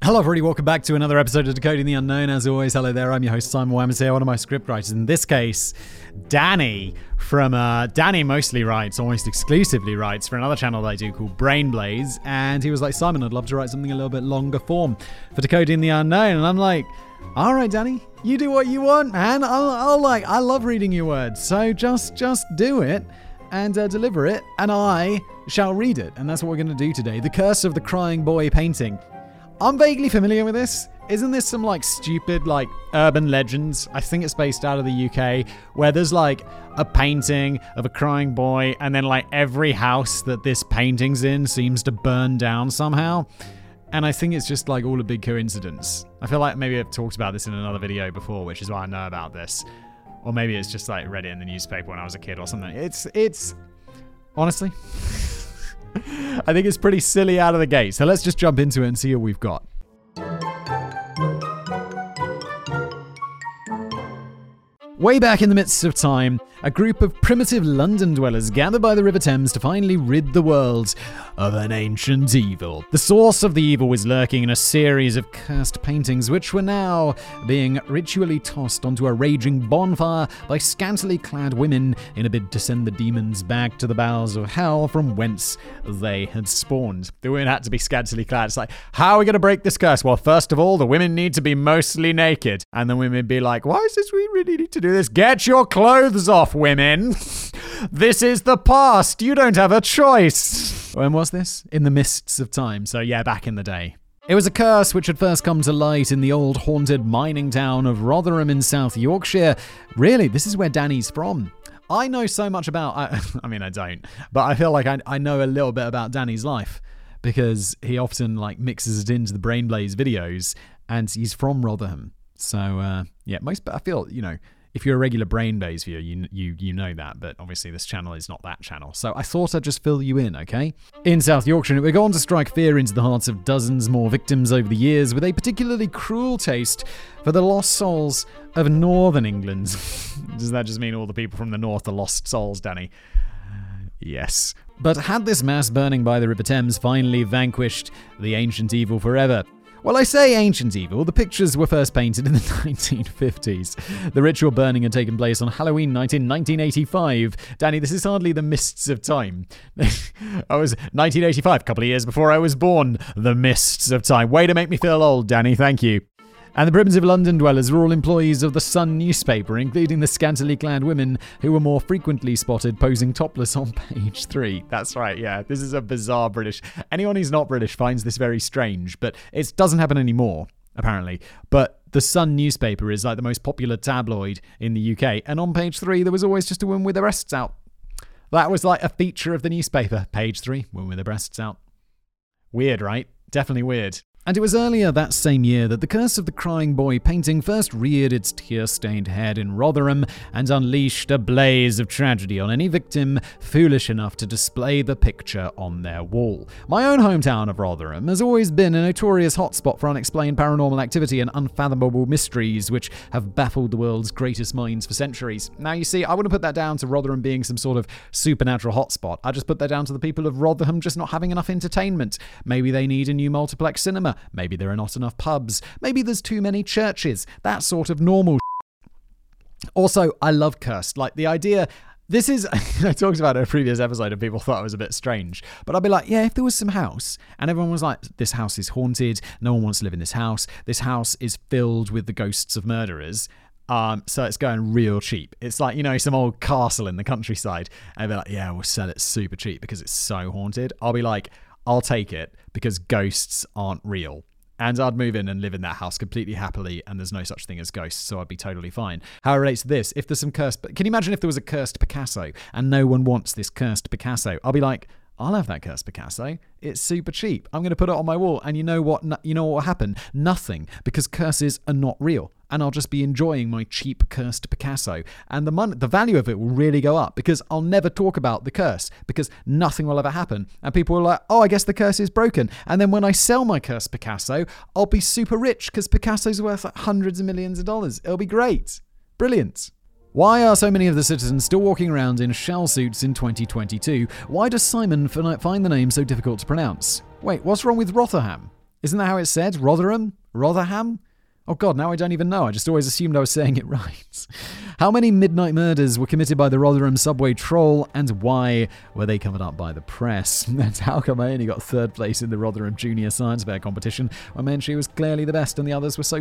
Hello, everybody. Welcome back to another episode of Decoding the Unknown. As always, hello there. I'm your host, Simon Whammas here, one of my scriptwriters. In this case, Danny from uh, Danny mostly writes, almost exclusively writes for another channel that I do called Brain Blaze. And he was like, Simon, I'd love to write something a little bit longer form for Decoding the Unknown. And I'm like, all right, Danny, you do what you want, man. I'll, I'll like, I love reading your words. So just, just do it and uh, deliver it, and I shall read it. And that's what we're going to do today. The Curse of the Crying Boy painting. I'm vaguely familiar with this. Isn't this some like stupid like urban legends? I think it's based out of the UK where there's like a painting of a crying boy and then like every house that this painting's in seems to burn down somehow. And I think it's just like all a big coincidence. I feel like maybe I've talked about this in another video before, which is why I know about this. Or maybe it's just like read it in the newspaper when I was a kid or something. It's it's honestly I think it's pretty silly out of the gate. So let's just jump into it and see what we've got. Way back in the midst of time, a group of primitive London dwellers gathered by the River Thames to finally rid the world of an ancient evil. The source of the evil was lurking in a series of cursed paintings, which were now being ritually tossed onto a raging bonfire by scantily clad women in a bid to send the demons back to the bowels of hell from whence they had spawned. The women had to be scantily clad. It's like, how are we going to break this curse? Well, first of all, the women need to be mostly naked. And the women be like, why is this we really need to do this? Get your clothes off, women. this is the past. You don't have a choice. When was this? In the mists of time. So, yeah, back in the day. It was a curse which had first come to light in the old haunted mining town of Rotherham in South Yorkshire. Really, this is where Danny's from. I know so much about, I, I mean, I don't, but I feel like I, I know a little bit about Danny's life because he often like mixes it into the Brain Blaze videos and he's from Rotherham. So, uh, yeah, most, But I feel, you know, if you're a regular Brain Blaze viewer, you, you you know that, but obviously this channel is not that channel. So I thought I'd just fill you in, okay? In South Yorkshire, would go on to strike fear into the hearts of dozens more victims over the years, with a particularly cruel taste for the lost souls of Northern England. Does that just mean all the people from the north are lost souls, Danny? Yes. But had this mass burning by the River Thames finally vanquished the ancient evil forever? Well, I say ancient evil, the pictures were first painted in the 1950s. The ritual burning had taken place on Halloween night in 1985. Danny, this is hardly the mists of time. I was 1985, a couple of years before I was born. The mists of time. Way to make me feel old, Danny, thank you. And the primitive London dwellers were all employees of the Sun newspaper, including the scantily clad women who were more frequently spotted posing topless on page three. That's right, yeah. This is a bizarre British. Anyone who's not British finds this very strange, but it doesn't happen anymore, apparently. But the Sun newspaper is like the most popular tabloid in the UK, and on page three, there was always just a woman with her breasts out. That was like a feature of the newspaper. Page three, woman with her breasts out. Weird, right? Definitely weird. And it was earlier that same year that the Curse of the Crying Boy painting first reared its tear stained head in Rotherham and unleashed a blaze of tragedy on any victim foolish enough to display the picture on their wall. My own hometown of Rotherham has always been a notorious hotspot for unexplained paranormal activity and unfathomable mysteries which have baffled the world's greatest minds for centuries. Now, you see, I wouldn't put that down to Rotherham being some sort of supernatural hotspot. I just put that down to the people of Rotherham just not having enough entertainment. Maybe they need a new multiplex cinema. Maybe there are not enough pubs. Maybe there's too many churches. That sort of normal. Also, I love cursed. Like the idea. This is, I talked about it in a previous episode and people thought it was a bit strange. But I'd be like, yeah, if there was some house and everyone was like, this house is haunted, no one wants to live in this house, this house is filled with the ghosts of murderers. Um, so it's going real cheap. It's like, you know, some old castle in the countryside. And they're like, yeah, we'll sell it super cheap because it's so haunted. I'll be like, I'll take it because ghosts aren't real. And I'd move in and live in that house completely happily, and there's no such thing as ghosts, so I'd be totally fine. How it relates to this, if there's some cursed, can you imagine if there was a cursed Picasso and no one wants this cursed Picasso? I'll be like, I'll have that cursed Picasso. It's super cheap. I'm going to put it on my wall, and you know what? You know what will happen? Nothing, because curses are not real, and I'll just be enjoying my cheap cursed Picasso, and the money, the value of it will really go up because I'll never talk about the curse because nothing will ever happen, and people are like, "Oh, I guess the curse is broken," and then when I sell my cursed Picasso, I'll be super rich because Picasso's worth like hundreds of millions of dollars. It'll be great, brilliant. Why are so many of the citizens still walking around in shell suits in 2022? Why does Simon find the name so difficult to pronounce? Wait, what's wrong with Rotherham? Isn't that how it's said? Rotherham? Rotherham? Oh god, now I don't even know. I just always assumed I was saying it right. How many midnight murders were committed by the Rotherham subway troll, and why were they covered up by the press? And how come I only got third place in the Rotherham Junior Science Fair competition when she was clearly the best and the others were so.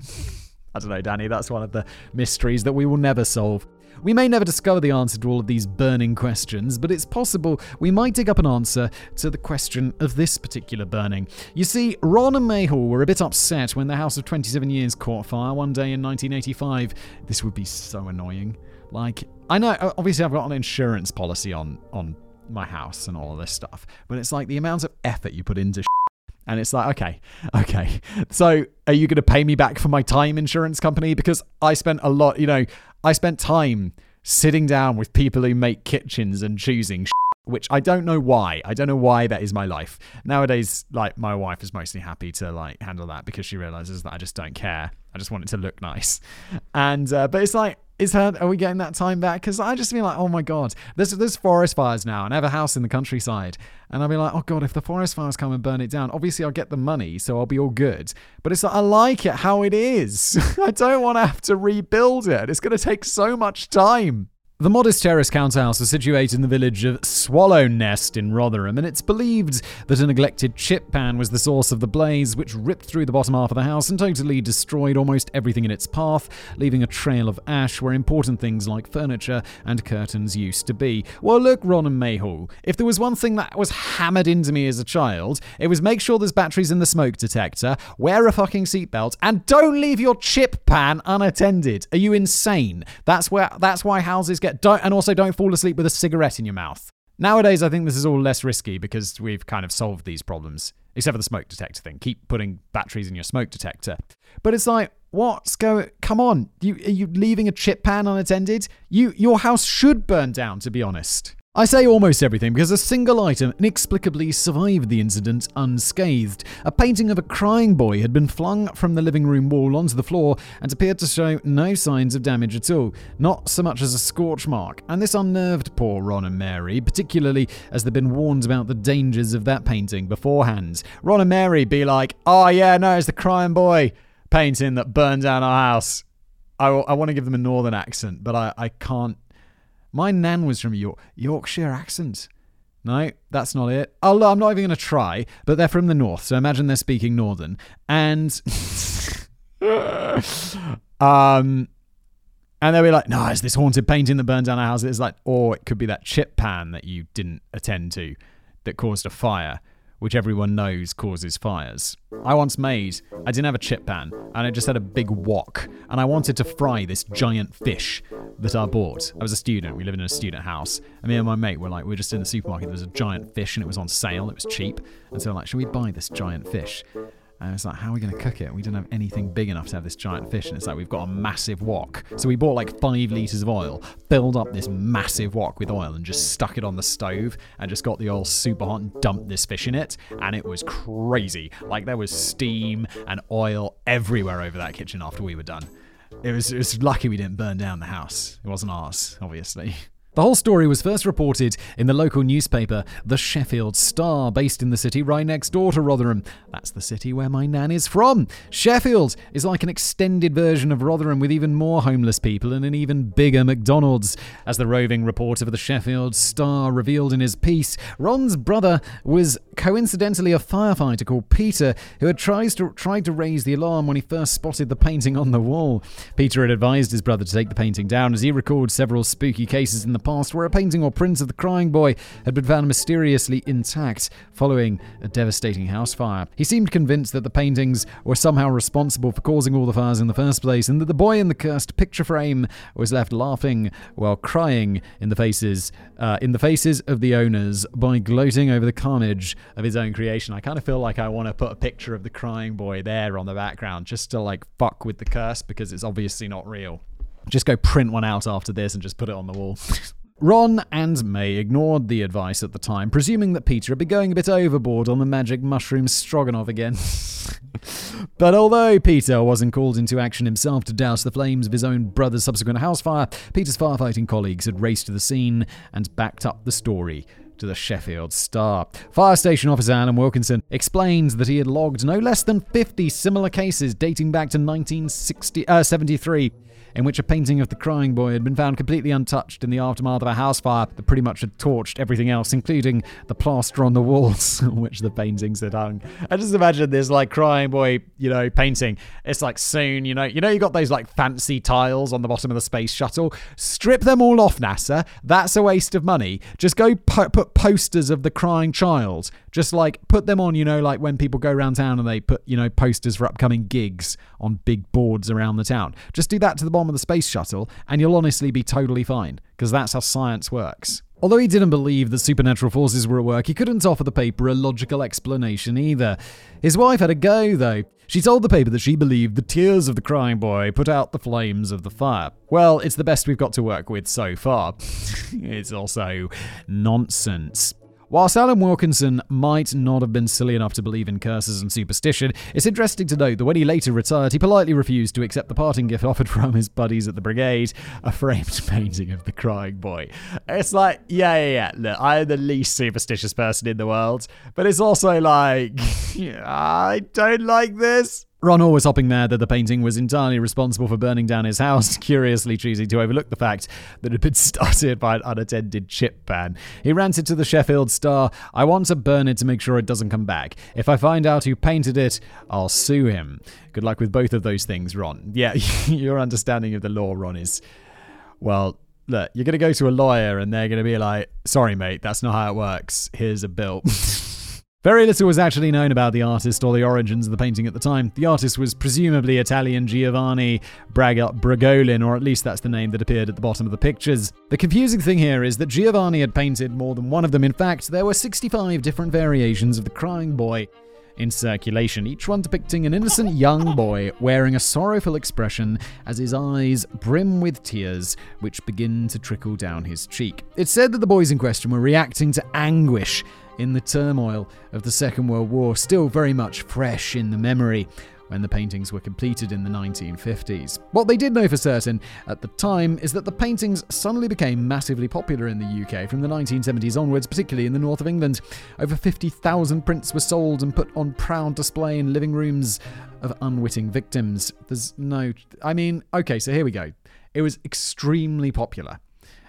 I don't know, Danny, that's one of the mysteries that we will never solve. We may never discover the answer to all of these burning questions, but it's possible we might dig up an answer to the question of this particular burning. You see, Ron and May Hall were a bit upset when the house of 27 years caught fire one day in 1985. This would be so annoying. Like, I know, obviously, I've got an insurance policy on on my house and all of this stuff, but it's like the amount of effort you put into and it's like, okay, okay. So are you going to pay me back for my time, insurance company? Because I spent a lot, you know, I spent time sitting down with people who make kitchens and choosing which I don't know why. I don't know why that is my life. Nowadays, like my wife is mostly happy to like handle that because she realizes that I just don't care. I just want it to look nice. And uh, but it's like is her are we getting that time back? Because i just feel like oh my god there's there's forest fires now and i have a house in the countryside. And i'll be like oh god if the forest fires come and burn it down obviously i'll get the money so i'll be all good. But it's like i like it how it is. I don't want to have to rebuild it. It's going to take so much time the modest terrace count house is situated in the village of Swallownest in Rotherham, and it's believed that a neglected chip pan was the source of the blaze, which ripped through the bottom half of the house and totally destroyed almost everything in its path, leaving a trail of ash where important things like furniture and curtains used to be. Well, look, Ron and May Hall, if there was one thing that was hammered into me as a child, it was make sure there's batteries in the smoke detector, wear a fucking seatbelt, and don't leave your chip pan unattended. Are you insane? That's where that's why houses get don't and also don't fall asleep with a cigarette in your mouth. Nowadays, I think this is all less risky because we've kind of solved these problems, except for the smoke detector thing. Keep putting batteries in your smoke detector. But it's like, what's going? Come on, you are you leaving a chip pan unattended? You your house should burn down. To be honest. I say almost everything because a single item inexplicably survived the incident unscathed. A painting of a crying boy had been flung from the living room wall onto the floor and appeared to show no signs of damage at all, not so much as a scorch mark, and this unnerved poor Ron and Mary, particularly as they'd been warned about the dangers of that painting beforehand. Ron and Mary be like, oh yeah, no, it's the crying boy painting that burned down our house. I, I want to give them a northern accent, but I, I can't my nan was from York, Yorkshire accent. No, that's not it. Oh, I'm not even going to try, but they're from the north, so imagine they're speaking northern. And um and they'll be like, no, it's this haunted painting that burned down our house. It's like, or it could be that chip pan that you didn't attend to that caused a fire which everyone knows causes fires. I once made, I didn't have a chip pan, and I just had a big wok, and I wanted to fry this giant fish that I bought. I was a student, we lived in a student house, and me and my mate were like, we were just in the supermarket, there was a giant fish, and it was on sale, it was cheap, and so like, should we buy this giant fish? And it's like, how are we going to cook it? We don't have anything big enough to have this giant fish. And it's like, we've got a massive wok. So we bought like five litres of oil, filled up this massive wok with oil, and just stuck it on the stove and just got the oil super hot and dumped this fish in it. And it was crazy. Like, there was steam and oil everywhere over that kitchen after we were done. It was, it was lucky we didn't burn down the house. It wasn't ours, obviously. The whole story was first reported in the local newspaper, the Sheffield Star, based in the city right next door to Rotherham. That's the city where my nan is from. Sheffield is like an extended version of Rotherham with even more homeless people and an even bigger McDonald's. As the roving reporter for the Sheffield Star revealed in his piece, Ron's brother was coincidentally a firefighter called Peter who had tried to, tried to raise the alarm when he first spotted the painting on the wall. Peter had advised his brother to take the painting down as he recalled several spooky cases in the past where a painting or print of the crying boy had been found mysteriously intact following a devastating house fire. He seemed convinced that the paintings were somehow responsible for causing all the fires in the first place, and that the boy in the cursed picture frame was left laughing while crying in the faces uh, in the faces of the owners by gloating over the carnage of his own creation. I kind of feel like I want to put a picture of the crying boy there on the background just to like fuck with the curse because it's obviously not real. Just go print one out after this and just put it on the wall. Ron and May ignored the advice at the time, presuming that Peter had been going a bit overboard on the magic mushroom stroganoff again. but although Peter wasn't called into action himself to douse the flames of his own brother's subsequent house fire, Peter's firefighting colleagues had raced to the scene and backed up the story to the Sheffield Star. Fire Station Officer Alan Wilkinson explained that he had logged no less than 50 similar cases dating back to 1973 in which a painting of the crying boy had been found completely untouched in the aftermath of a house fire that pretty much had torched everything else, including the plaster on the walls on which the paintings had hung. I just imagine this like crying boy, you know, painting. It's like soon, you know, you know, you got those like fancy tiles on the bottom of the space shuttle. Strip them all off, NASA. That's a waste of money. Just go po- put posters of the crying child. Just like put them on, you know, like when people go around town and they put, you know, posters for upcoming gigs on big boards around the town. Just do that to the of the space shuttle, and you'll honestly be totally fine, because that's how science works. Although he didn't believe that supernatural forces were at work, he couldn't offer the paper a logical explanation either. His wife had a go, though. She told the paper that she believed the tears of the crying boy put out the flames of the fire. Well, it's the best we've got to work with so far. it's also nonsense. Whilst Alan Wilkinson might not have been silly enough to believe in curses and superstition, it's interesting to note that when he later retired, he politely refused to accept the parting gift offered from his buddies at the brigade a framed painting of the crying boy. It's like, yeah, yeah, yeah, look, I am the least superstitious person in the world, but it's also like, I don't like this. Ron was hopping mad that the painting was entirely responsible for burning down his house, curiously choosing to overlook the fact that it had been started by an unattended chip ban. He ranted to the Sheffield Star, I want to burn it to make sure it doesn't come back. If I find out who painted it, I'll sue him. Good luck with both of those things, Ron. Yeah, your understanding of the law, Ron, is. Well, look, you're going to go to a lawyer and they're going to be like, sorry, mate, that's not how it works. Here's a bill. Very little was actually known about the artist or the origins of the painting at the time. The artist was presumably Italian Giovanni Bragolin, or at least that's the name that appeared at the bottom of the pictures. The confusing thing here is that Giovanni had painted more than one of them. In fact, there were 65 different variations of the crying boy in circulation, each one depicting an innocent young boy wearing a sorrowful expression as his eyes brim with tears which begin to trickle down his cheek. It's said that the boys in question were reacting to anguish in the turmoil of the Second World War, still very much fresh in the memory when the paintings were completed in the 1950s. What they did know for certain at the time is that the paintings suddenly became massively popular in the UK from the 1970s onwards, particularly in the north of England. Over 50,000 prints were sold and put on proud display in living rooms of unwitting victims. There's no. I mean, okay, so here we go. It was extremely popular.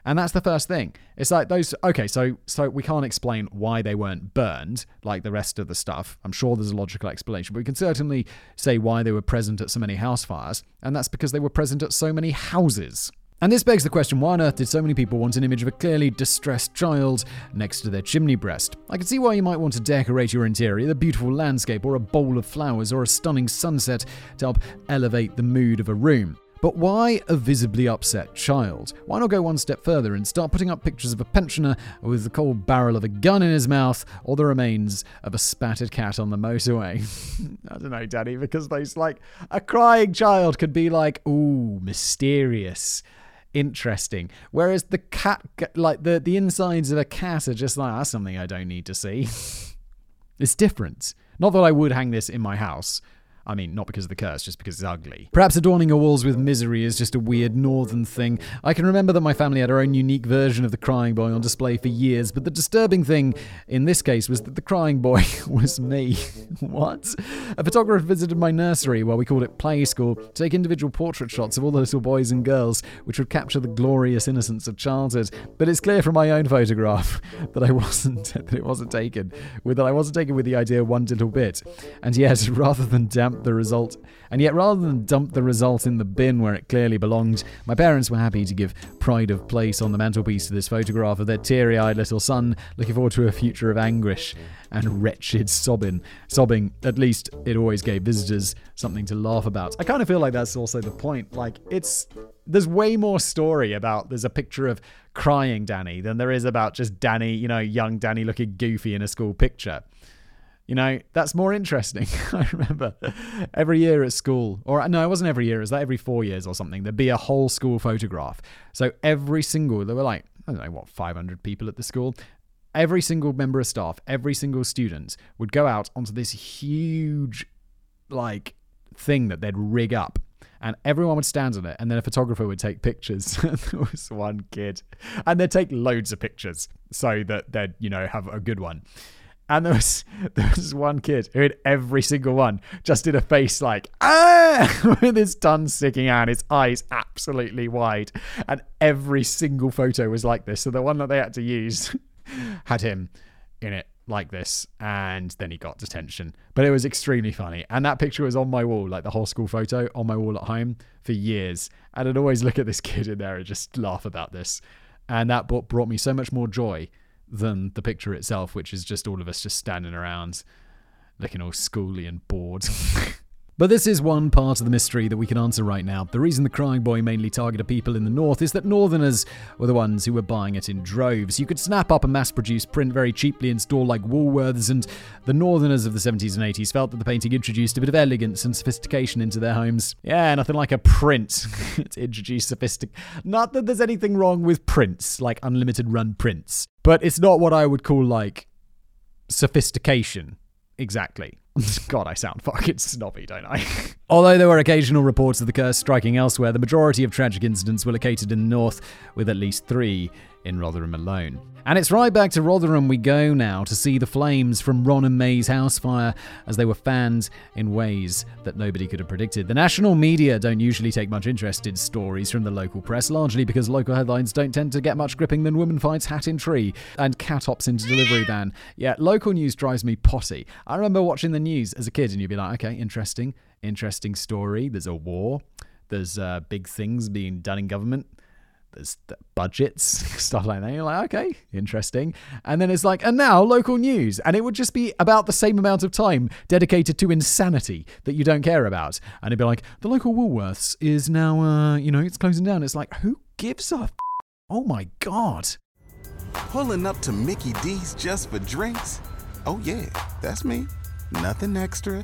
And that's the first thing. It's like those okay, so so we can't explain why they weren't burned like the rest of the stuff. I'm sure there's a logical explanation, but we can certainly say why they were present at so many house fires, and that's because they were present at so many houses. And this begs the question why on earth did so many people want an image of a clearly distressed child next to their chimney breast? I can see why you might want to decorate your interior, a beautiful landscape, or a bowl of flowers, or a stunning sunset to help elevate the mood of a room. But why a visibly upset child? Why not go one step further and start putting up pictures of a pensioner with the cold barrel of a gun in his mouth or the remains of a spattered cat on the motorway? I don't know, Daddy, because those like a crying child could be like, ooh, mysterious interesting. Whereas the cat, like the, the insides of a cat, are just like, that's something I don't need to see. it's different. Not that I would hang this in my house, I mean, not because of the curse, just because it's ugly. Perhaps adorning your walls with misery is just a weird northern thing. I can remember that my family had our own unique version of the crying boy on display for years, but the disturbing thing in this case was that the crying boy was me. what? A photographer visited my nursery, where we called it play school, to take individual portrait shots of all the little boys and girls, which would capture the glorious innocence of childhood. But it's clear from my own photograph that I wasn't that it wasn't taken with that I wasn't taken with the idea one little bit. And yet, rather than damp dump the result. And yet, rather than dump the result in the bin where it clearly belonged, my parents were happy to give pride of place on the mantelpiece to this photograph of their teary eyed little son looking forward to a future of anguish and wretched sobbing. Sobbing, at least, it always gave visitors something to laugh about. I kind of feel like that's also the point. Like, it's. There's way more story about there's a picture of crying Danny than there is about just Danny, you know, young Danny looking goofy in a school picture. You know, that's more interesting. I remember every year at school, or no, it wasn't every year, it was like every four years or something, there'd be a whole school photograph. So every single, there were like, I don't know, what, 500 people at the school. Every single member of staff, every single student would go out onto this huge, like, thing that they'd rig up and everyone would stand on it and then a photographer would take pictures there was one kid and they'd take loads of pictures so that they'd you know have a good one and there was there was one kid who had every single one just did a face like ah with his tongue sticking out, his eyes absolutely wide, and every single photo was like this. So the one that they had to use had him in it like this, and then he got detention. But it was extremely funny, and that picture was on my wall, like the whole school photo on my wall at home for years. And I'd always look at this kid in there and just laugh about this, and that brought me so much more joy than the picture itself, which is just all of us just standing around looking all schooly and bored. But this is one part of the mystery that we can answer right now. The reason the Crying Boy mainly targeted people in the north is that northerners were the ones who were buying it in droves. You could snap up a mass produced print very cheaply in store like Woolworths, and the northerners of the 70s and 80s felt that the painting introduced a bit of elegance and sophistication into their homes. Yeah, nothing like a print to introduce sophistic. Not that there's anything wrong with prints, like unlimited run prints, but it's not what I would call like sophistication exactly. God, I sound fucking snobby, don't I? Although there were occasional reports of the curse striking elsewhere, the majority of tragic incidents were located in the north, with at least three in Rotherham alone. And it's right back to Rotherham we go now to see the flames from Ron and May's house fire as they were fanned in ways that nobody could have predicted. The national media don't usually take much interest in stories from the local press, largely because local headlines don't tend to get much gripping than woman fights hat in tree and cat hops into delivery van. Yeah, local news drives me potty. I remember watching the news as a kid and you'd be like, okay, interesting, interesting story. There's a war. There's uh, big things being done in government there's budgets, stuff like that. You're like, okay, interesting. And then it's like, and now local news. And it would just be about the same amount of time dedicated to insanity that you don't care about. And it'd be like, the local Woolworths is now, uh, you know, it's closing down. It's like, who gives a f- Oh my God. Pulling up to Mickey D's just for drinks? Oh, yeah, that's me. Nothing extra,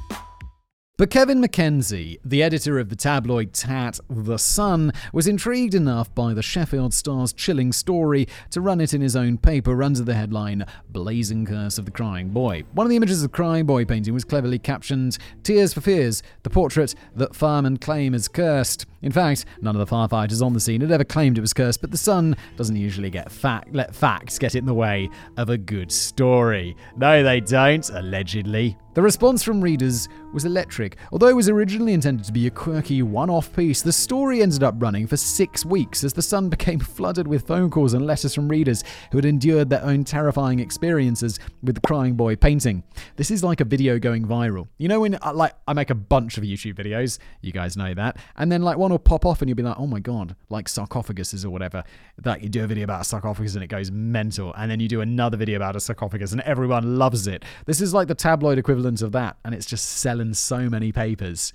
But Kevin MacKenzie, the editor of the tabloid tat The Sun, was intrigued enough by the Sheffield Star's chilling story to run it in his own paper under the headline Blazing Curse of the Crying Boy. One of the images of the Crying Boy painting was cleverly captioned Tears for Fears, the portrait that firemen claim is cursed. In fact, none of the firefighters on the scene had ever claimed it was cursed, but The Sun doesn't usually get fact, let facts get in the way of a good story. No, they don't, allegedly. The response from readers was electric. Although it was originally intended to be a quirky one off piece, the story ended up running for six weeks as The Sun became flooded with phone calls and letters from readers who had endured their own terrifying experiences with the Crying Boy painting. This is like a video going viral. You know, when uh, like I make a bunch of YouTube videos, you guys know that, and then like one will pop off and you'll be like, oh my god, like sarcophaguses or whatever. That you do a video about a sarcophagus and it goes mental, and then you do another video about a sarcophagus and everyone loves it. This is like the tabloid equivalent equivalent of that, and it's just selling so many papers.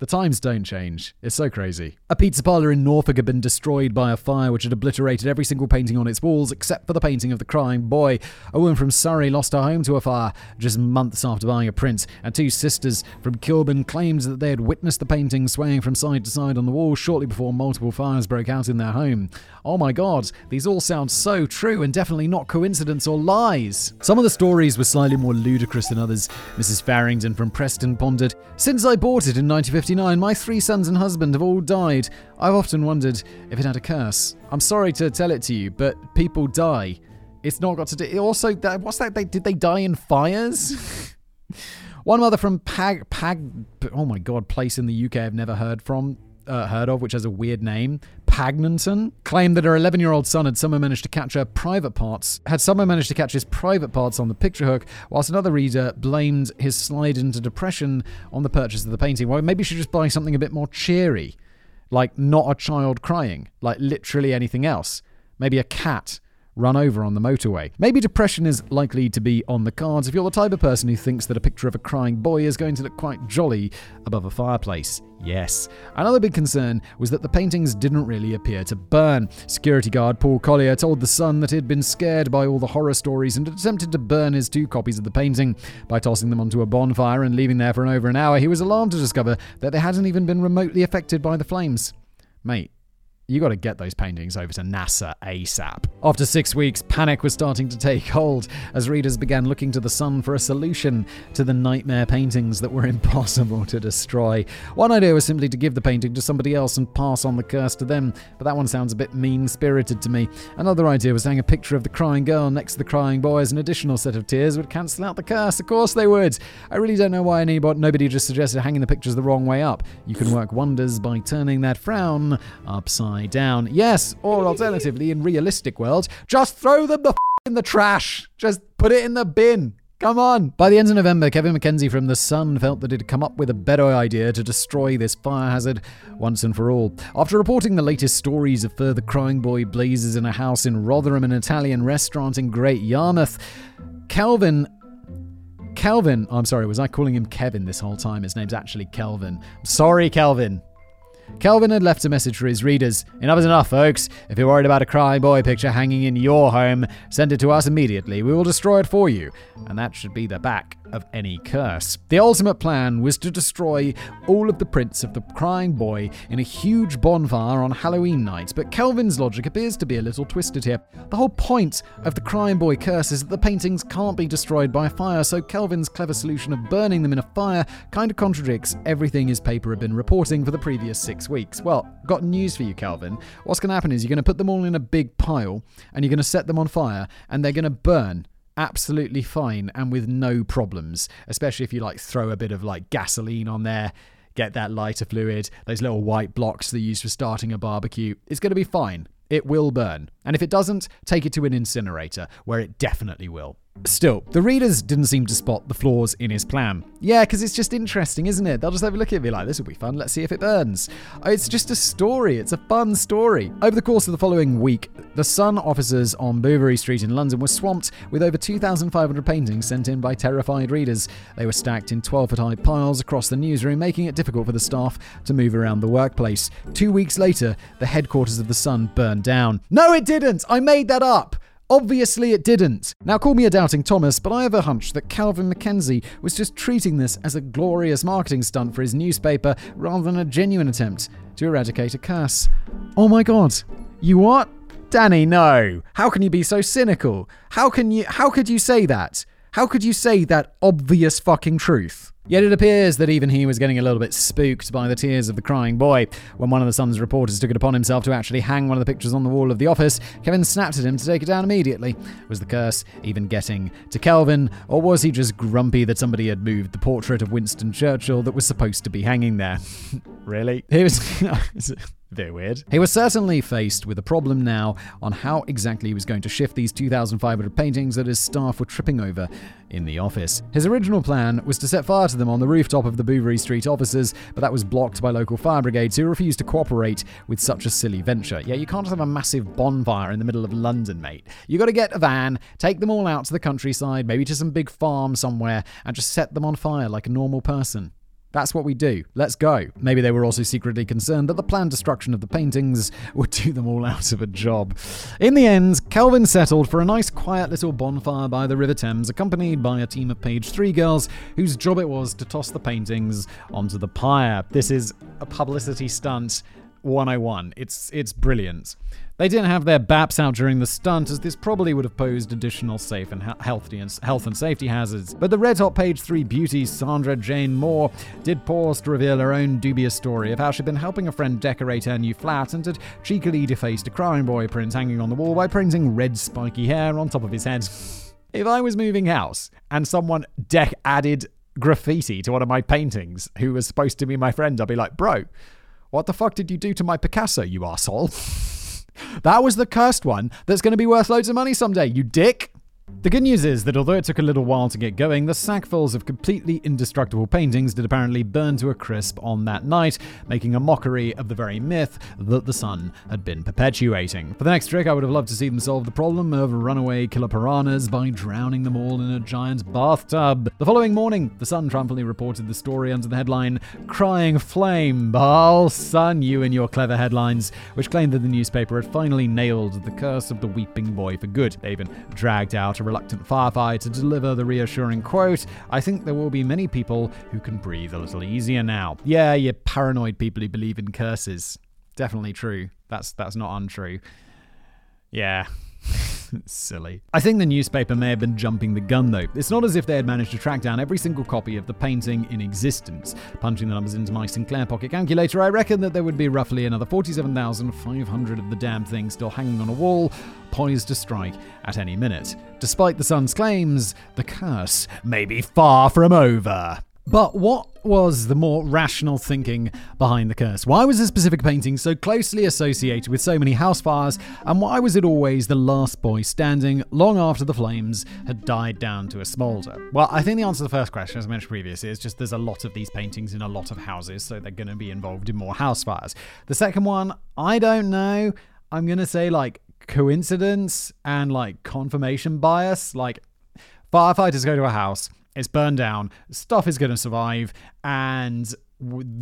The times don't change. It's so crazy. A pizza parlor in Norfolk had been destroyed by a fire which had obliterated every single painting on its walls except for the painting of the crying boy. A woman from Surrey lost her home to a fire just months after buying a print, and two sisters from Kilburn claimed that they had witnessed the painting swaying from side to side on the wall shortly before multiple fires broke out in their home. Oh my god, these all sound so true and definitely not coincidence or lies. Some of the stories were slightly more ludicrous than others. Mrs. Farrington from Preston pondered, Since I bought it in 1950, 1969, my three sons and husband have all died. I've often wondered if it had a curse. I'm sorry to tell it to you, but people die. It's not got to do. Also, what's that? They, did they die in fires? One mother from Pag Pag. Oh my god, place in the UK I've never heard from. Uh, heard of, which has a weird name, Pagnanton, claimed that her 11-year-old son had somehow managed to catch her private parts, had somehow managed to catch his private parts on the picture hook, whilst another reader blamed his slide into depression on the purchase of the painting. Well, maybe she should just buy something a bit more cheery, like not a child crying, like literally anything else. Maybe a cat run over on the motorway. Maybe depression is likely to be on the cards if you're the type of person who thinks that a picture of a crying boy is going to look quite jolly above a fireplace. Yes. Another big concern was that the paintings didn't really appear to burn. Security guard Paul Collier told The Sun that he'd been scared by all the horror stories and attempted to burn his two copies of the painting. By tossing them onto a bonfire and leaving there for an over an hour, he was alarmed to discover that they hadn't even been remotely affected by the flames. Mate, you got to get those paintings over to NASA ASAP. After six weeks, panic was starting to take hold as readers began looking to the sun for a solution to the nightmare paintings that were impossible to destroy. One idea was simply to give the painting to somebody else and pass on the curse to them, but that one sounds a bit mean spirited to me. Another idea was to hang a picture of the crying girl next to the crying boy as an additional set of tears would cancel out the curse. Of course they would. I really don't know why anybody, nobody just suggested hanging the pictures the wrong way up. You can work wonders by turning that frown upside down. Yes, or alternatively, in realistic world, just throw them the f- in the trash. Just put it in the bin. Come on. By the end of November, Kevin MacKenzie from The Sun felt that he'd come up with a better idea to destroy this fire hazard once and for all. After reporting the latest stories of further crying boy blazes in a house in Rotherham, an Italian restaurant in Great Yarmouth, Calvin Kelvin, I'm sorry, was I calling him Kevin this whole time? His name's actually Kelvin. I'm sorry, Kelvin. Kelvin had left a message for his readers. Enough is enough, folks. If you're worried about a crying boy picture hanging in your home, send it to us immediately. We will destroy it for you. And that should be the back of any curse. The ultimate plan was to destroy all of the prints of the crying boy in a huge bonfire on Halloween night, but Kelvin's logic appears to be a little twisted here. The whole point of the crying boy curse is that the paintings can't be destroyed by fire, so Kelvin's clever solution of burning them in a fire kind of contradicts everything his paper had been reporting for the previous six weeks. Well, got news for you, Kelvin. What's going to happen is you're going to put them all in a big pile and you're going to set them on fire and they're going to burn absolutely fine and with no problems, especially if you like throw a bit of like gasoline on there, get that lighter fluid, those little white blocks they use for starting a barbecue. It's going to be fine. It will burn. And if it doesn't, take it to an incinerator, where it definitely will. Still, the readers didn't seem to spot the flaws in his plan. Yeah, because it's just interesting, isn't it? They'll just have a look at be like, this will be fun, let's see if it burns. Uh, it's just a story, it's a fun story. Over the course of the following week, the Sun offices on Bouverie Street in London were swamped with over 2,500 paintings sent in by terrified readers. They were stacked in 12 foot high piles across the newsroom, making it difficult for the staff to move around the workplace. Two weeks later, the headquarters of the Sun burned down. No, it didn't! I made that up! Obviously, it didn't. Now, call me a doubting Thomas, but I have a hunch that Calvin MacKenzie was just treating this as a glorious marketing stunt for his newspaper rather than a genuine attempt to eradicate a curse. Oh my god. You what? Danny, no. How can you be so cynical? How can you how could you say that? How could you say that obvious fucking truth? Yet it appears that even he was getting a little bit spooked by the tears of the crying boy. When one of the Sun's reporters took it upon himself to actually hang one of the pictures on the wall of the office, Kevin snapped at him to take it down immediately. Was the curse even getting to Kelvin, or was he just grumpy that somebody had moved the portrait of Winston Churchill that was supposed to be hanging there? really? He was. Very weird. He was certainly faced with a problem now on how exactly he was going to shift these 2,500 paintings that his staff were tripping over in the office. His original plan was to set fire to them on the rooftop of the Bouverie Street offices, but that was blocked by local fire brigades who refused to cooperate with such a silly venture. Yeah, you can't have a massive bonfire in the middle of London, mate. You gotta get a van, take them all out to the countryside, maybe to some big farm somewhere, and just set them on fire like a normal person. That's what we do. Let's go. Maybe they were also secretly concerned that the planned destruction of the paintings would do them all out of a job. In the end, Kelvin settled for a nice quiet little bonfire by the River Thames, accompanied by a team of page three girls whose job it was to toss the paintings onto the pyre. This is a publicity stunt 101. It's it's brilliant. They didn't have their BAPs out during the stunt, as this probably would have posed additional safe and healthy and health and safety hazards. But the Red Hot Page 3 beauty Sandra Jane Moore did pause to reveal her own dubious story of how she'd been helping a friend decorate her new flat and had cheekily defaced a crying boy print hanging on the wall by printing red spiky hair on top of his head. If I was moving house and someone deck added graffiti to one of my paintings who was supposed to be my friend, I'd be like, bro, what the fuck did you do to my Picasso, you asshole? that was the cursed one that's going to be worth loads of money someday, you dick. The good news is that although it took a little while to get going, the sackfuls of completely indestructible paintings did apparently burn to a crisp on that night, making a mockery of the very myth that the sun had been perpetuating. For the next trick, I would have loved to see them solve the problem of runaway killer piranhas by drowning them all in a giant bathtub. The following morning, the Sun triumphantly reported the story under the headline Crying Flame. Oh, Sun, you and your clever headlines, which claimed that the newspaper had finally nailed the curse of the weeping boy for good. They even dragged out reluctant firefighter to deliver the reassuring quote I think there will be many people who can breathe a little easier now. Yeah, you paranoid people who believe in curses. Definitely true. That's that's not untrue. Yeah. Silly. I think the newspaper may have been jumping the gun though. It's not as if they had managed to track down every single copy of the painting in existence. Punching the numbers into my Sinclair pocket calculator, I reckon that there would be roughly another 47,500 of the damn thing still hanging on a wall, poised to strike at any minute. Despite the Sun's claims, the curse may be far from over. But what was the more rational thinking behind the curse? Why was a specific painting so closely associated with so many house fires, and why was it always the last boy standing long after the flames had died down to a smoulder? Well, I think the answer to the first question, as I mentioned previously, is just there's a lot of these paintings in a lot of houses, so they're going to be involved in more house fires. The second one, I don't know. I'm going to say like coincidence and like confirmation bias. Like firefighters go to a house it's burned down. Stuff is going to survive, and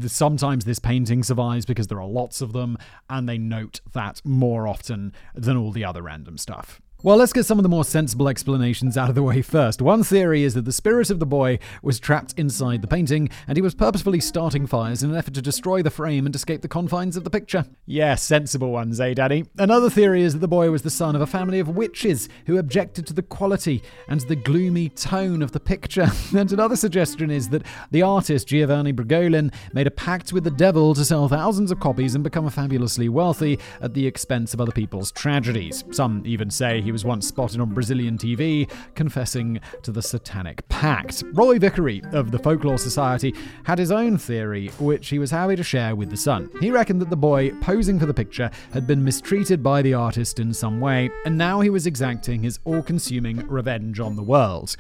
sometimes this painting survives because there are lots of them, and they note that more often than all the other random stuff. Well, let's get some of the more sensible explanations out of the way first. One theory is that the spirit of the boy was trapped inside the painting, and he was purposefully starting fires in an effort to destroy the frame and escape the confines of the picture. Yeah, sensible ones, eh, Daddy? Another theory is that the boy was the son of a family of witches who objected to the quality and the gloomy tone of the picture. and another suggestion is that the artist Giovanni Bragolin made a pact with the devil to sell thousands of copies and become fabulously wealthy at the expense of other people's tragedies. Some even say he was once spotted on Brazilian TV confessing to the Satanic Pact. Roy Vickery of the Folklore Society had his own theory, which he was happy to share with the Sun. He reckoned that the boy posing for the picture had been mistreated by the artist in some way, and now he was exacting his all consuming revenge on the world.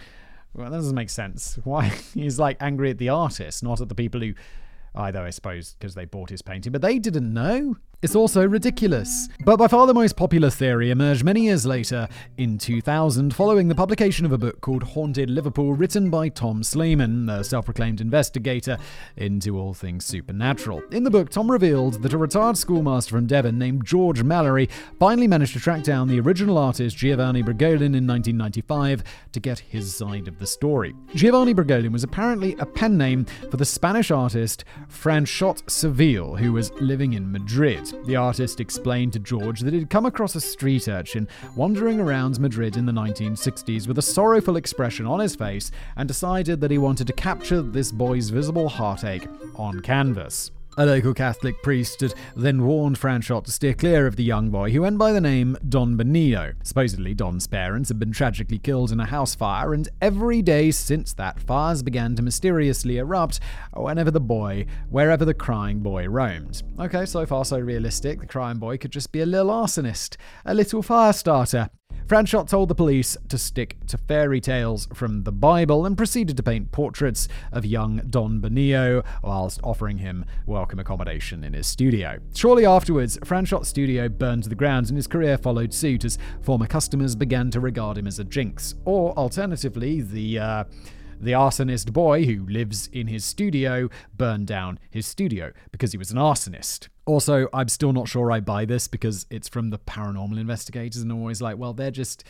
Well, that doesn't make sense. Why? He's like angry at the artist, not at the people who either, I suppose, because they bought his painting, but they didn't know. It's also ridiculous. But by far the most popular theory emerged many years later, in 2000, following the publication of a book called Haunted Liverpool, written by Tom Slemen, a self proclaimed investigator into all things supernatural. In the book, Tom revealed that a retired schoolmaster from Devon named George Mallory finally managed to track down the original artist Giovanni Bragolin in 1995 to get his side of the story. Giovanni Bragolin was apparently a pen name for the Spanish artist Franchot Seville, who was living in Madrid. The artist explained to George that he'd come across a street urchin wandering around Madrid in the 1960s with a sorrowful expression on his face and decided that he wanted to capture this boy's visible heartache on canvas. A local Catholic priest had then warned Franchot to steer clear of the young boy, who went by the name Don Benito. Supposedly, Don's parents had been tragically killed in a house fire, and every day since that, fires began to mysteriously erupt whenever the boy, wherever the crying boy roamed. Okay, so far so realistic. The crying boy could just be a little arsonist, a little fire starter. Franchot told the police to stick to fairy tales from the Bible and proceeded to paint portraits of young Don Benito whilst offering him welcome accommodation in his studio. Shortly afterwards, Franchot's studio burned to the ground and his career followed suit as former customers began to regard him as a jinx. Or alternatively, the uh, the arsonist boy who lives in his studio burned down his studio because he was an arsonist. Also, I'm still not sure I buy this because it's from the paranormal investigators, and always like, well, they're just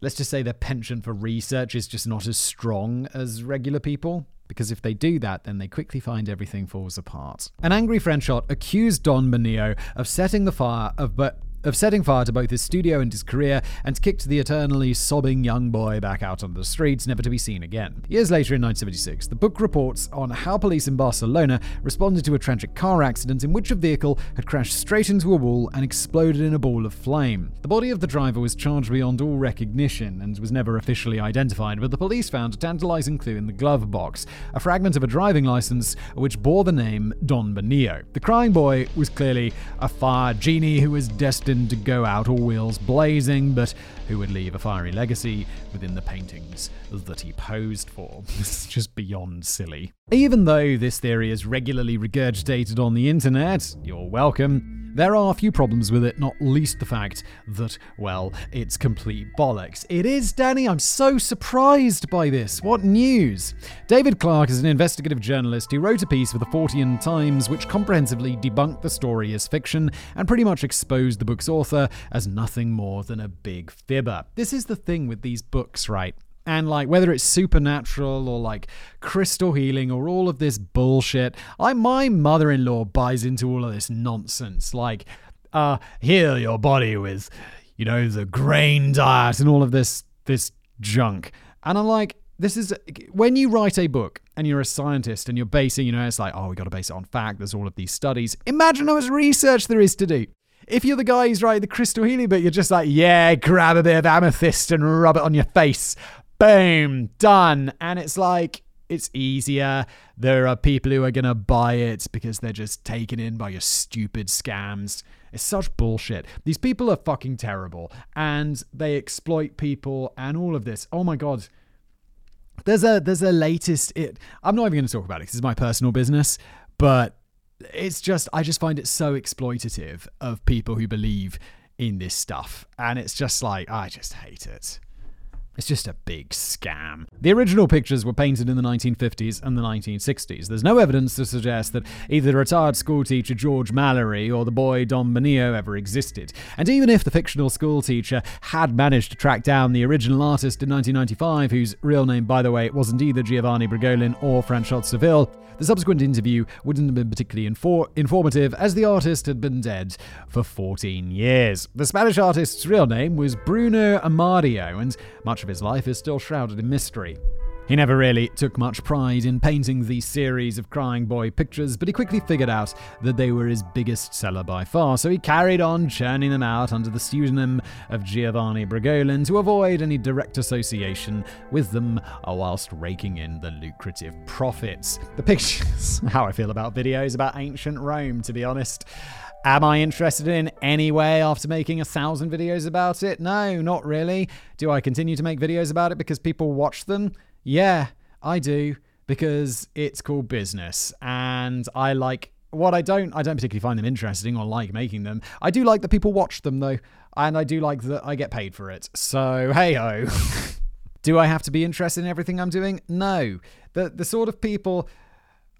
let's just say their penchant for research is just not as strong as regular people. Because if they do that, then they quickly find everything falls apart. An angry Franchot accused Don Benio of setting the fire of but of setting fire to both his studio and his career, and kicked the eternally sobbing young boy back out onto the streets, never to be seen again. Years later, in 1976, the book reports on how police in Barcelona responded to a tragic car accident in which a vehicle had crashed straight into a wall and exploded in a ball of flame. The body of the driver was charged beyond all recognition and was never officially identified, but the police found a tantalizing clue in the glove box a fragment of a driving license which bore the name Don Benio. The crying boy was clearly a fire genie who was destined destined to go out all wheels blazing, but who would leave a fiery legacy within the paintings that he posed for. Is just beyond silly. Even though this theory is regularly regurgitated on the internet, you're welcome. There are a few problems with it, not least the fact that, well, it's complete bollocks. It is, Danny. I'm so surprised by this. What news? David Clarke is an investigative journalist who wrote a piece for the Fortean Times which comprehensively debunked the story as fiction and pretty much exposed the book's author as nothing more than a big fibber. This is the thing with these books, right? And like whether it's supernatural or like crystal healing or all of this bullshit, I my mother-in-law buys into all of this nonsense. Like, uh, heal your body with, you know, the grain diet and all of this this junk. And I'm like, this is when you write a book and you're a scientist and you're basing, you know, it's like, oh, we got to base it on fact. There's all of these studies. Imagine how much research there is to do. If you're the guy who's writing the crystal healing but you're just like, yeah, grab a bit of amethyst and rub it on your face boom, done. And it's like, it's easier. There are people who are going to buy it because they're just taken in by your stupid scams. It's such bullshit. These people are fucking terrible and they exploit people and all of this. Oh my god. There's a there's a latest it I'm not even going to talk about it. This is my personal business, but it's just I just find it so exploitative of people who believe in this stuff and it's just like I just hate it. It's just a big scam. The original pictures were painted in the 1950s and the 1960s. There's no evidence to suggest that either the retired schoolteacher George Mallory or the boy Don Bonillo ever existed. And even if the fictional schoolteacher had managed to track down the original artist in 1995, whose real name, by the way, wasn't either Giovanni Bragolin or Franchot Seville, the subsequent interview wouldn't have been particularly infor- informative, as the artist had been dead for 14 years. The Spanish artist's real name was Bruno Amadio, and much of his life is still shrouded in mystery. He never really took much pride in painting these series of crying boy pictures, but he quickly figured out that they were his biggest seller by far, so he carried on churning them out under the pseudonym of Giovanni Bragolin to avoid any direct association with them uh, whilst raking in the lucrative profits. The pictures, how I feel about videos about ancient Rome, to be honest. Am I interested in any way after making a thousand videos about it? No, not really. Do I continue to make videos about it because people watch them? Yeah, I do because it's called business and I like what I don't I don't particularly find them interesting or like making them. I do like that people watch them though, and I do like that I get paid for it. So hey ho. do I have to be interested in everything I'm doing? No. The the sort of people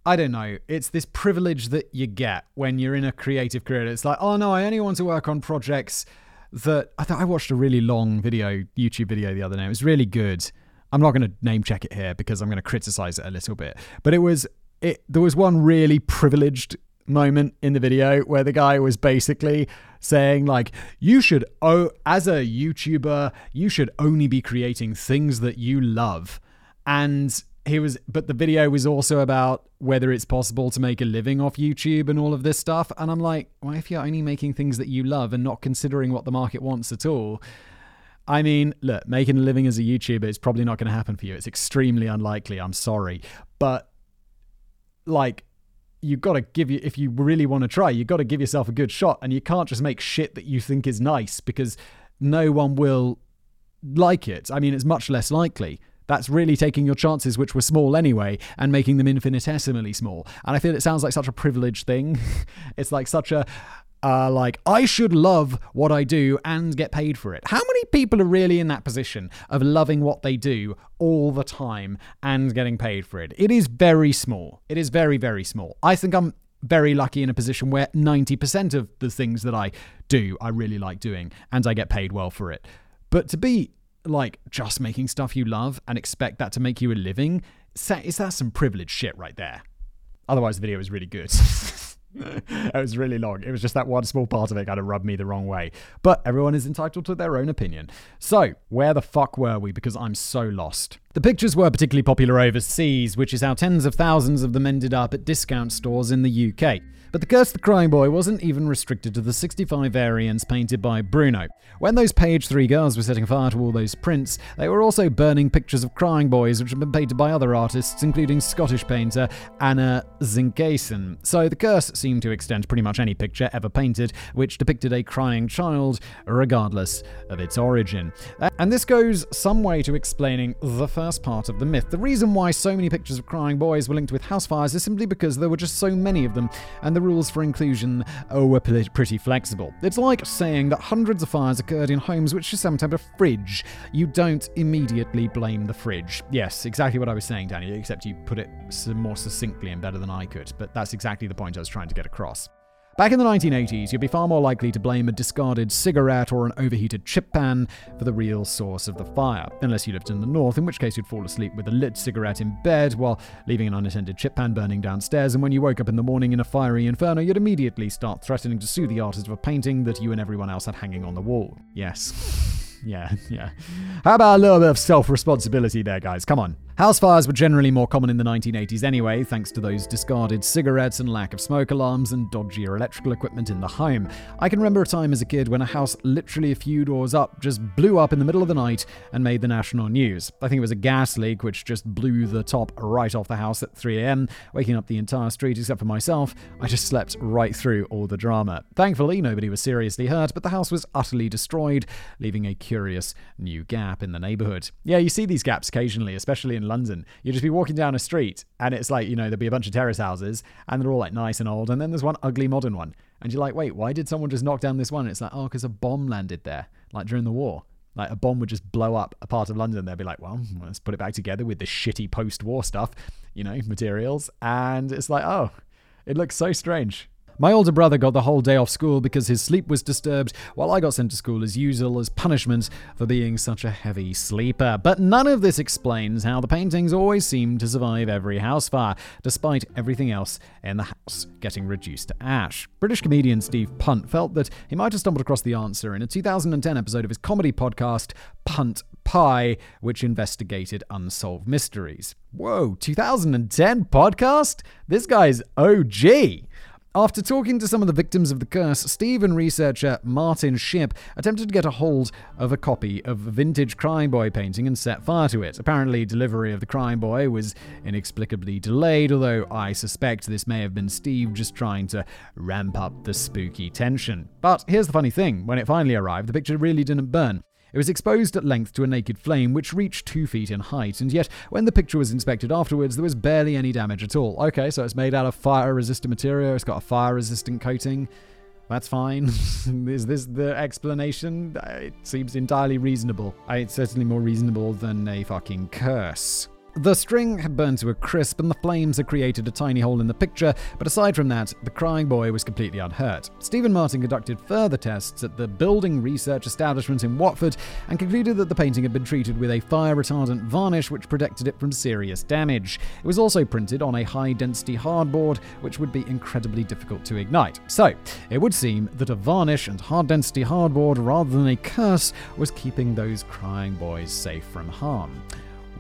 I don't know. It's this privilege that you get when you're in a creative career. It's like, oh no, I only want to work on projects that I thought I watched a really long video, YouTube video the other day. It was really good. I'm not going to name check it here because I'm going to criticize it a little bit. But it was it there was one really privileged moment in the video where the guy was basically saying like you should oh as a YouTuber, you should only be creating things that you love. And he was but the video was also about whether it's possible to make a living off YouTube and all of this stuff. And I'm like well if you're only making things that you love and not considering what the market wants at all? I mean look making a living as a YouTuber is probably not going to happen for you. It's extremely unlikely. I'm sorry. But like you've got to give you if you really want to try you've got to give yourself a good shot. And you can't just make shit that you think is nice because no one will like it. I mean it's much less likely that's really taking your chances, which were small anyway, and making them infinitesimally small. And I feel it sounds like such a privileged thing. it's like such a. Uh, like, I should love what I do and get paid for it. How many people are really in that position of loving what they do all the time and getting paid for it? It is very small. It is very, very small. I think I'm very lucky in a position where 90% of the things that I do, I really like doing and I get paid well for it. But to be like just making stuff you love and expect that to make you a living, is that some privileged shit right there? Otherwise, the video is really good. it was really long. It was just that one small part of it kind of rubbed me the wrong way. But everyone is entitled to their own opinion. So, where the fuck were we? Because I'm so lost. The pictures were particularly popular overseas, which is how tens of thousands of them ended up at discount stores in the UK. But the Curse of the Crying Boy wasn't even restricted to the 65 variants painted by Bruno. When those page 3 girls were setting fire to all those prints, they were also burning pictures of crying boys which had been painted by other artists, including Scottish painter Anna Zinkeisen. So the curse seemed to extend pretty much any picture ever painted which depicted a crying child, regardless of its origin. And this goes some way to explaining the first part of the myth. The reason why so many pictures of crying boys were linked with house fires is simply because there were just so many of them, and the rules for inclusion oh, were pretty flexible. It's like saying that hundreds of fires occurred in homes which just haven't had a fridge. You don't immediately blame the fridge. Yes, exactly what I was saying, Danny, except you put it more succinctly and better than I could, but that's exactly the point I was trying to get across. Back in the 1980s, you'd be far more likely to blame a discarded cigarette or an overheated chip pan for the real source of the fire, unless you lived in the north, in which case you'd fall asleep with a lit cigarette in bed while leaving an unattended chip pan burning downstairs, and when you woke up in the morning in a fiery inferno, you'd immediately start threatening to sue the artist of a painting that you and everyone else had hanging on the wall. Yes. yeah, yeah. How about a little bit of self responsibility there, guys? Come on. House fires were generally more common in the 1980s anyway, thanks to those discarded cigarettes and lack of smoke alarms and dodgier electrical equipment in the home. I can remember a time as a kid when a house literally a few doors up just blew up in the middle of the night and made the national news. I think it was a gas leak which just blew the top right off the house at 3am, waking up the entire street except for myself. I just slept right through all the drama. Thankfully, nobody was seriously hurt, but the house was utterly destroyed, leaving a curious new gap in the neighborhood. Yeah, you see these gaps occasionally, especially in London. You'll just be walking down a street and it's like, you know, there'll be a bunch of terrace houses and they're all like nice and old. And then there's one ugly modern one. And you're like, wait, why did someone just knock down this one? And it's like, oh, because a bomb landed there, like during the war. Like a bomb would just blow up a part of London. They'd be like, well, let's put it back together with the shitty post war stuff, you know, materials. And it's like, oh, it looks so strange. My older brother got the whole day off school because his sleep was disturbed, while I got sent to school as usual as punishment for being such a heavy sleeper. But none of this explains how the paintings always seem to survive every house fire, despite everything else in the house getting reduced to ash. British comedian Steve Punt felt that he might have stumbled across the answer in a 2010 episode of his comedy podcast, Punt PI, which investigated unsolved mysteries. Whoa, 2010 podcast? This guy's OG. After talking to some of the victims of the curse, Steve and researcher Martin Ship attempted to get a hold of a copy of a vintage Crying Boy painting and set fire to it. Apparently, delivery of the Crying Boy was inexplicably delayed, although I suspect this may have been Steve just trying to ramp up the spooky tension. But here's the funny thing when it finally arrived, the picture really didn't burn. It was exposed at length to a naked flame which reached two feet in height, and yet when the picture was inspected afterwards, there was barely any damage at all. Okay, so it's made out of fire resistant material, it's got a fire resistant coating. That's fine. Is this the explanation? Uh, it seems entirely reasonable. Uh, it's certainly more reasonable than a fucking curse. The string had burned to a crisp and the flames had created a tiny hole in the picture, but aside from that, the crying boy was completely unhurt. Stephen Martin conducted further tests at the building research establishment in Watford and concluded that the painting had been treated with a fire retardant varnish which protected it from serious damage. It was also printed on a high density hardboard, which would be incredibly difficult to ignite. So, it would seem that a varnish and hard density hardboard rather than a curse was keeping those crying boys safe from harm.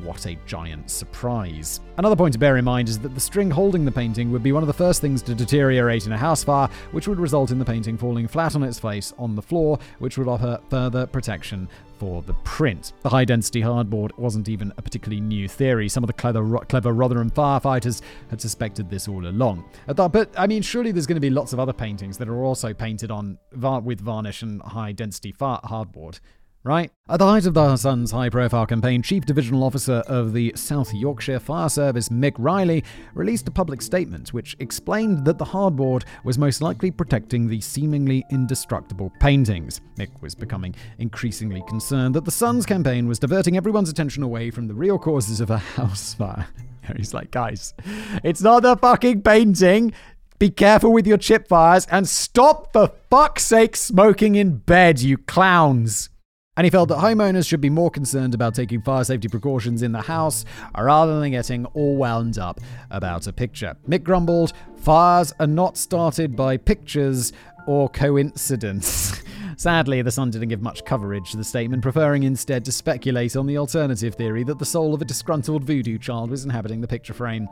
What a giant surprise. Another point to bear in mind is that the string holding the painting would be one of the first things to deteriorate in a house fire, which would result in the painting falling flat on its face on the floor, which would offer further protection for the print. The high density hardboard wasn't even a particularly new theory. Some of the clever, clever Rotherham firefighters had suspected this all along. But I mean, surely there's going to be lots of other paintings that are also painted on with varnish and high density hardboard right? At the height of the Sun's high profile campaign, Chief Divisional Officer of the South Yorkshire Fire Service, Mick Riley, released a public statement which explained that the hardboard was most likely protecting the seemingly indestructible paintings. Mick was becoming increasingly concerned that the Sun's campaign was diverting everyone's attention away from the real causes of a house fire. He's like, guys, it's not the fucking painting. Be careful with your chip fires and stop, for fuck's sake, smoking in bed, you clowns. And he felt that homeowners should be more concerned about taking fire safety precautions in the house rather than getting all wound up about a picture. Mick grumbled, Fires are not started by pictures or coincidence. Sadly, The Sun didn't give much coverage to the statement, preferring instead to speculate on the alternative theory that the soul of a disgruntled voodoo child was inhabiting the picture frame.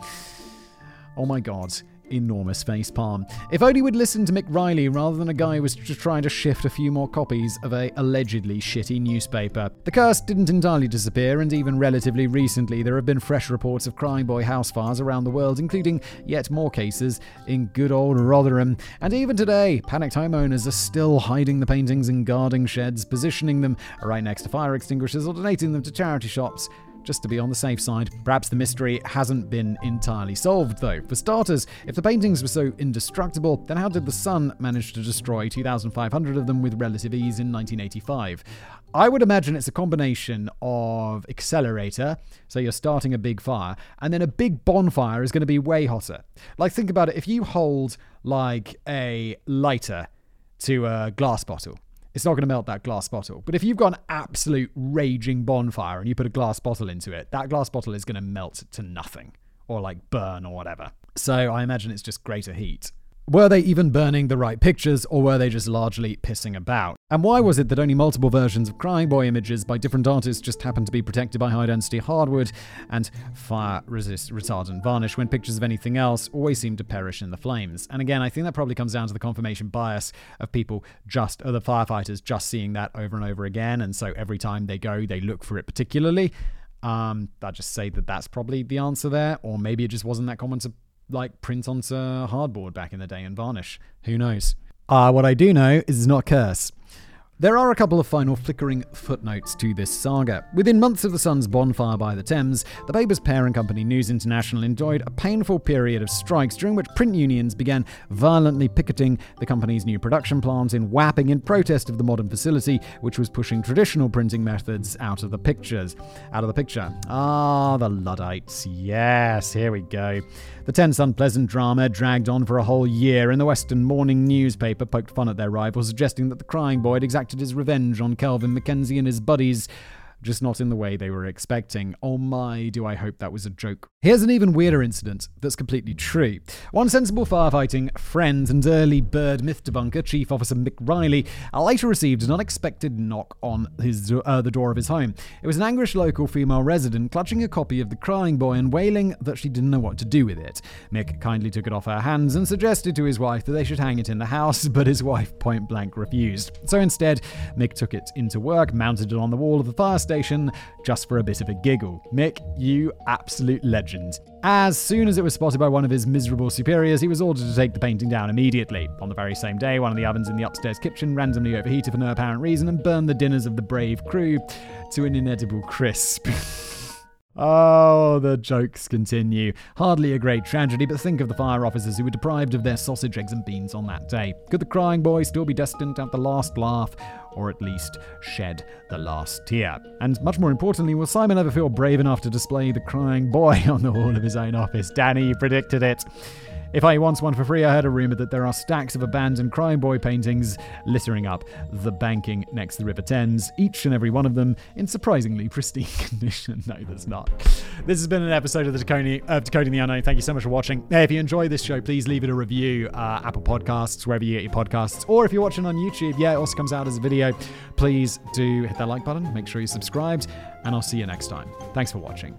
Oh my god enormous facepalm. If only we'd listened to Mick Riley rather than a guy who was trying to shift a few more copies of a allegedly shitty newspaper. The curse didn't entirely disappear, and even relatively recently there have been fresh reports of crying boy house fires around the world, including yet more cases in good old Rotherham. And even today, panicked homeowners are still hiding the paintings in guarding sheds, positioning them right next to fire extinguishers, or donating them to charity shops just to be on the safe side. Perhaps the mystery hasn't been entirely solved, though. For starters, if the paintings were so indestructible, then how did the Sun manage to destroy 2,500 of them with relative ease in 1985? I would imagine it's a combination of accelerator, so you're starting a big fire, and then a big bonfire is going to be way hotter. Like, think about it if you hold like a lighter to a glass bottle it's not going to melt that glass bottle. But if you've got an absolute raging bonfire and you put a glass bottle into it, that glass bottle is going to melt to nothing or like burn or whatever. So I imagine it's just greater heat. Were they even burning the right pictures, or were they just largely pissing about? And why was it that only multiple versions of Crying Boy images by different artists just happened to be protected by high density hardwood and fire resist retardant varnish when pictures of anything else always seem to perish in the flames? And again, I think that probably comes down to the confirmation bias of people just, or the firefighters just seeing that over and over again. And so every time they go, they look for it particularly. Um, I'd just say that that's probably the answer there, or maybe it just wasn't that common to like print onto hardboard back in the day and varnish. Who knows? Ah, uh, what I do know is it's not curse. There are a couple of final flickering footnotes to this saga. Within months of the Sun's bonfire by the Thames, the paper's parent company News International enjoyed a painful period of strikes during which print unions began violently picketing the company's new production plant in Wapping in protest of the modern facility, which was pushing traditional printing methods out of the pictures. Out of the picture. Ah, the Luddites. Yes, here we go. The tense, unpleasant drama dragged on for a whole year, and the Western morning newspaper poked fun at their rival, suggesting that the crying boy had exacted his revenge on Kelvin MacKenzie and his buddies just not in the way they were expecting. Oh my, do I hope that was a joke. Here's an even weirder incident that's completely true. One sensible firefighting friend and early bird myth debunker, Chief Officer Mick Riley, later received an unexpected knock on his uh, the door of his home. It was an anguished local female resident clutching a copy of The Crying Boy and wailing that she didn't know what to do with it. Mick kindly took it off her hands and suggested to his wife that they should hang it in the house, but his wife point blank refused. So instead, Mick took it into work, mounted it on the wall of the fire station, just for a bit of a giggle. Mick, you absolute legend legend. As soon as it was spotted by one of his miserable superiors, he was ordered to take the painting down immediately. On the very same day, one of the ovens in the upstairs kitchen randomly overheated for no apparent reason and burned the dinners of the brave crew to an inedible crisp. Oh, the jokes continue. Hardly a great tragedy, but think of the fire officers who were deprived of their sausage, eggs, and beans on that day. Could the crying boy still be destined to have the last laugh, or at least shed the last tear? And much more importantly, will Simon ever feel brave enough to display the crying boy on the wall of his own office? Danny, predicted it. If I wants one for free, I heard a rumor that there are stacks of abandoned Crying Boy paintings littering up the banking next to the River Thames, each and every one of them in surprisingly pristine condition. no, there's not. This has been an episode of the Decoding, Decoding the Unknown. Thank you so much for watching. Hey, if you enjoy this show, please leave it a review, uh, Apple Podcasts, wherever you get your podcasts, or if you're watching on YouTube, yeah, it also comes out as a video. Please do hit that like button, make sure you're subscribed, and I'll see you next time. Thanks for watching.